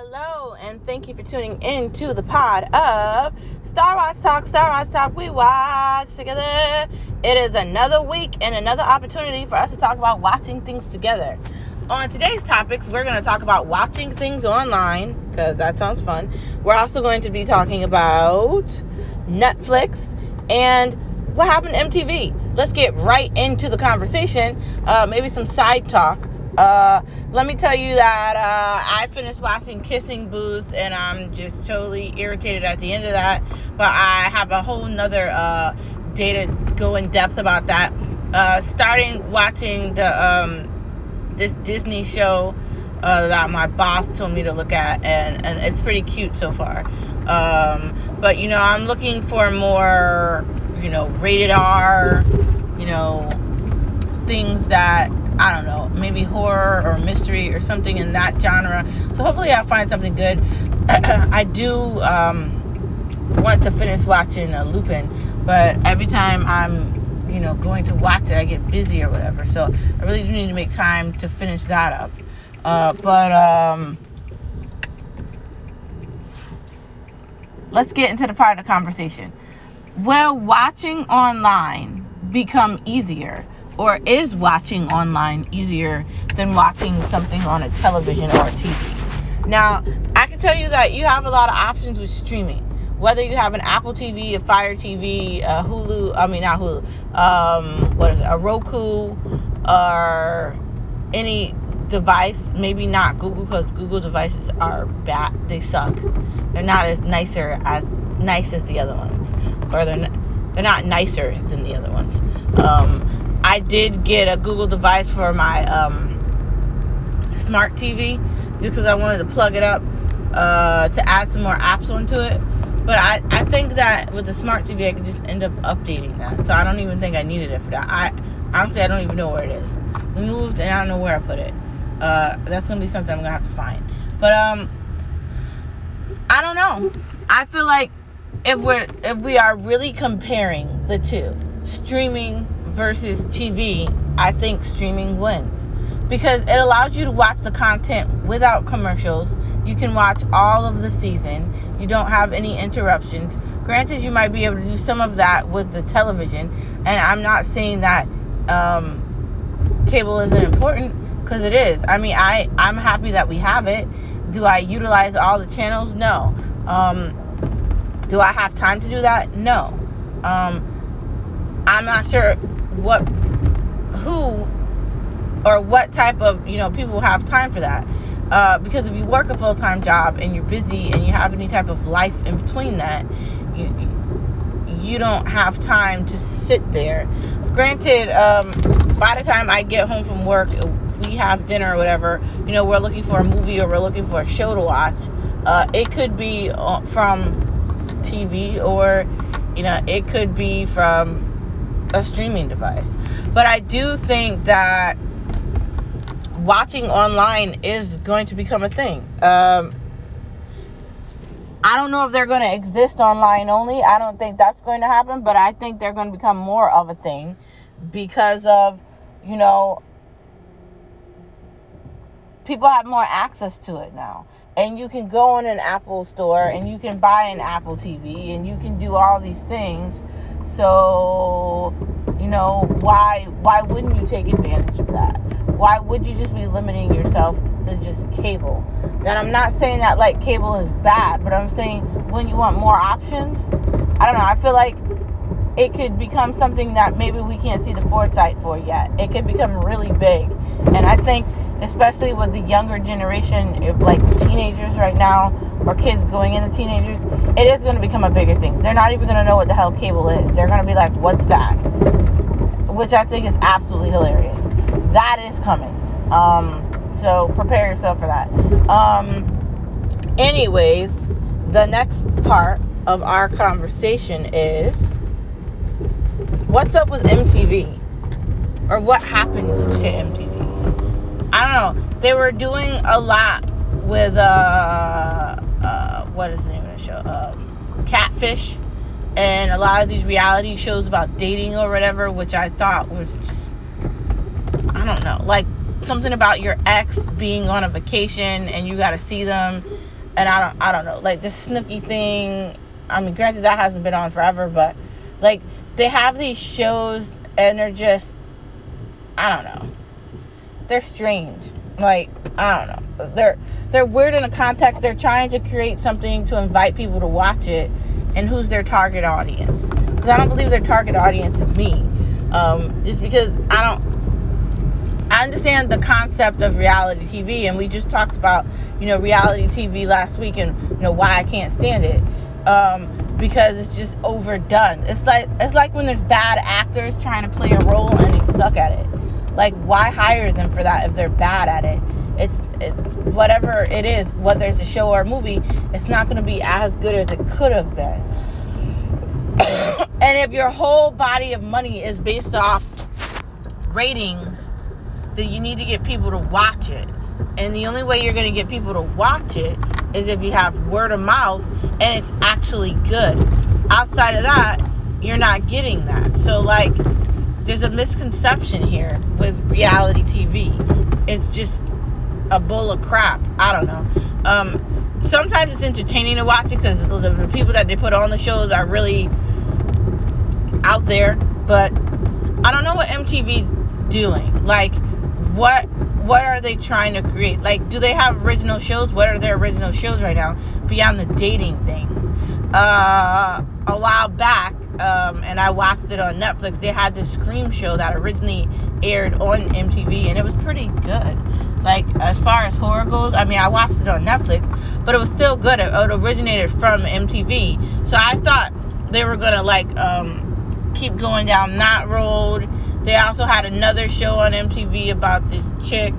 Hello, and thank you for tuning in to the pod of Star Watch Talk. Star Watch Talk, we watch together. It is another week and another opportunity for us to talk about watching things together. On today's topics, we're going to talk about watching things online because that sounds fun. We're also going to be talking about Netflix and what happened to MTV. Let's get right into the conversation. Uh, maybe some side talk uh, let me tell you that uh, I finished watching Kissing Booth and I'm just totally irritated at the end of that. But I have a whole nother uh, day to go in depth about that. Uh, starting watching the um, this Disney show uh, that my boss told me to look at, and, and it's pretty cute so far. Um, but you know, I'm looking for more, you know, rated R, you know, things that I don't know, maybe horror or mystery or something in that genre. So hopefully I'll find something good. I do um, want to finish watching uh, Lupin, but every time I'm, you know, going to watch it, I get busy or whatever. So I really do need to make time to finish that up. Uh, but um, let's get into the part of the conversation. Will watching online become easier? Or is watching online easier than watching something on a television or a TV. Now, I can tell you that you have a lot of options with streaming. Whether you have an Apple TV, a Fire TV, a Hulu, I mean not Hulu, um, what is it, a Roku, or any device, maybe not Google because Google devices are bad, they suck. They're not as nicer as nice as the other ones, or they're they're not nicer than the other ones. Um, I did get a Google device for my um, smart TV just because I wanted to plug it up uh, to add some more apps onto it. But I, I think that with the smart TV, I could just end up updating that. So I don't even think I needed it for that. I honestly, I don't even know where it is. We moved and I don't know where I put it. Uh, that's gonna be something I'm gonna have to find. But um, I don't know. I feel like if we're if we are really comparing the two, streaming versus TV, I think streaming wins because it allows you to watch the content without commercials. You can watch all of the season. You don't have any interruptions. Granted, you might be able to do some of that with the television, and I'm not saying that um, cable isn't important because it is. I mean, I I'm happy that we have it. Do I utilize all the channels? No. Um, do I have time to do that? No. Um, I'm not sure what who or what type of you know people have time for that. Uh, because if you work a full-time job and you're busy and you have any type of life in between that you you don't have time to sit there. Granted um, by the time i get home from work we have dinner or whatever you know we're looking for a movie or we're looking for a show to watch uh, it could be uh, from tv or you know it could be from a streaming device. But I do think that watching online is going to become a thing. Um, I don't know if they're going to exist online only. I don't think that's going to happen, but I think they're going to become more of a thing because of, you know, people have more access to it now. And you can go in an Apple store and you can buy an Apple TV and you can do all these things. So you know, why why wouldn't you take advantage of that? Why would you just be limiting yourself to just cable? And I'm not saying that like cable is bad, but I'm saying when you want more options, I don't know, I feel like it could become something that maybe we can't see the foresight for yet. It could become really big. And I think especially with the younger generation, if like teenagers right now or kids going into teenagers, it is going to become a bigger thing. They're not even going to know what the hell cable is. They're going to be like, "What's that?" which I think is absolutely hilarious. That is coming. Um, so prepare yourself for that. Um, anyways, the next part of our conversation is what's up with MTV? Or what happened to MTV? They were doing a lot with, uh, uh what is the name of the show? Um, Catfish and a lot of these reality shows about dating or whatever, which I thought was just, I don't know, like something about your ex being on a vacation and you got to see them, and I don't I don't know like the Snooki thing. I mean, granted that hasn't been on forever, but like they have these shows and they're just I don't know. They're strange. Like I don't know. They're they're weird in a context. They're trying to create something to invite people to watch it, and who's their target audience? Because I don't believe their target audience is me. Um, just because I don't. I understand the concept of reality TV, and we just talked about you know reality TV last week, and you know why I can't stand it. Um, because it's just overdone. It's like it's like when there's bad actors trying to play a role and they suck at it. Like why hire them for that if they're bad at it? It's it, whatever it is, whether it's a show or a movie, it's not going to be as good as it could have been. and if your whole body of money is based off ratings, then you need to get people to watch it. And the only way you're going to get people to watch it is if you have word of mouth and it's actually good. Outside of that, you're not getting that. So, like, there's a misconception here with reality TV. It's just a bull of crap. I don't know. Um, sometimes it's entertaining to watch it because the, the people that they put on the shows are really out there. But I don't know what MTV's doing. Like, what what are they trying to create? Like, do they have original shows? What are their original shows right now beyond the dating thing? Uh, a while back, um, and I watched it on Netflix. They had this Scream show that originally aired on MTV, and it was pretty good. Like as far as horror goes, I mean, I watched it on Netflix, but it was still good. It, it originated from MTV, so I thought they were gonna like um, keep going down that road they also had another show on MTV about this chick,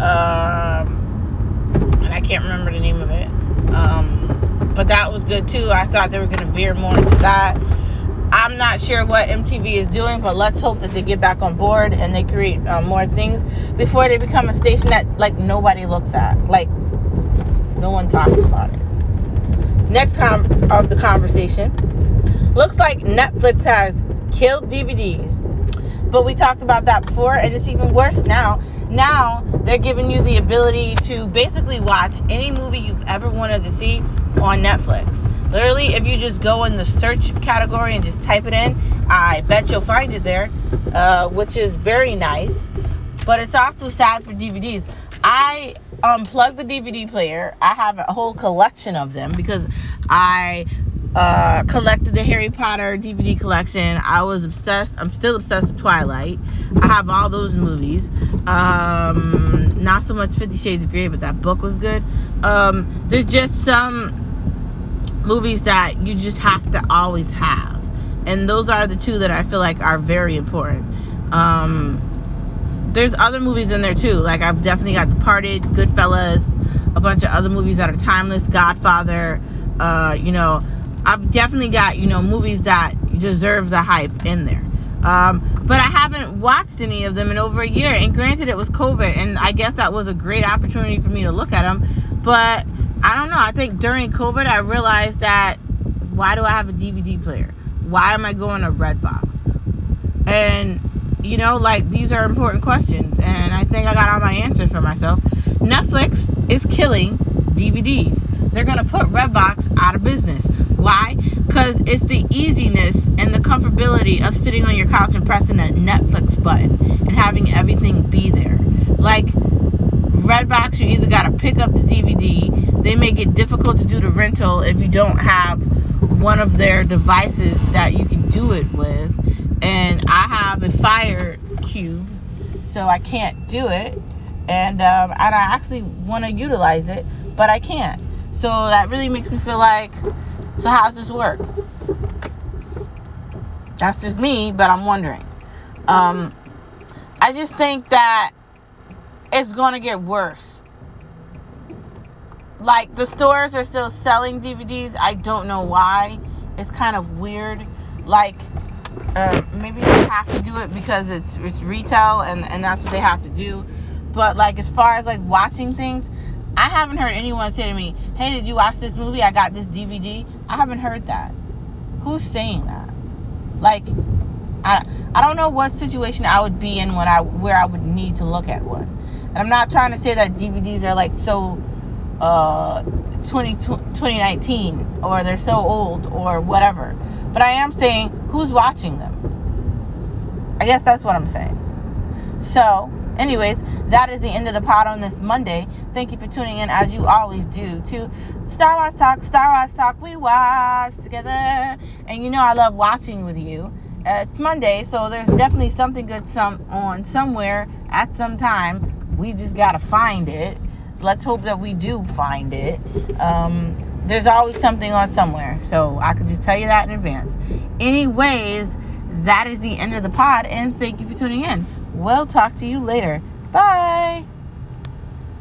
um, and I can't remember the name of it. Um, but that was good too. I thought they were gonna veer more into that. I'm not sure what MTV is doing, but let's hope that they get back on board and they create uh, more things before they become a station that like nobody looks at, like no one talks about it. Next com- of the conversation, looks like Netflix has killed DVDs but we talked about that before, and it's even worse now. Now they're giving you the ability to basically watch any movie you've ever wanted to see on Netflix. Literally, if you just go in the search category and just type it in, I bet you'll find it there, uh, which is very nice. But it's also sad for DVDs. I unplugged the DVD player. I have a whole collection of them because I uh, collected the Harry Potter DVD collection. I was obsessed. I'm still obsessed with Twilight. I have all those movies. Um, not so much Fifty Shades of Grey, but that book was good. Um, there's just some movies that you just have to always have, and those are the two that I feel like are very important. Um, there's other movies in there too. Like I've definitely got Departed, Goodfellas, a bunch of other movies that are timeless, Godfather. Uh, you know, I've definitely got, you know, movies that deserve the hype in there. Um, but I haven't watched any of them in over a year. And granted, it was COVID, and I guess that was a great opportunity for me to look at them. But I don't know. I think during COVID, I realized that why do I have a DVD player? Why am I going to Redbox? And you know, like these are important questions, and I think I got all my answers for myself. Netflix is killing DVDs. They're gonna put Redbox out of business. Why? Because it's the easiness and the comfortability of sitting on your couch and pressing a Netflix button and having everything be there. Like Redbox, you either got to pick up the DVD. They make it difficult to do the rental if you don't have one of their devices that you can do it with. And I have a Fire Cube, so I can't do it. And um, and I actually want to utilize it, but I can't. So that really makes me feel like so how does this work? That's just me, but I'm wondering. Um, I just think that it's going to get worse. Like the stores are still selling DVDs. I don't know why. It's kind of weird. Like uh, maybe they have to do it because it's it's retail and and that's what they have to do. But like as far as like watching things, I haven't heard anyone say to me, "Hey, did you watch this movie? I got this DVD." I haven't heard that. Who's saying that? Like, I I don't know what situation I would be in when I where I would need to look at one. I'm not trying to say that DVDs are like so uh 20, 2019 or they're so old or whatever. But I am saying who's watching them. I guess that's what I'm saying. So, anyways, that is the end of the pod on this Monday. Thank you for tuning in as you always do to Star Watch Talk. Star Watch Talk, we watch together. And you know I love watching with you. Uh, it's Monday, so there's definitely something good some on somewhere at some time. We just gotta find it. Let's hope that we do find it. Um, there's always something on somewhere, so I could just tell you that in advance. Anyways, that is the end of the pod, and thank you for tuning in. We'll talk to you later. Bye.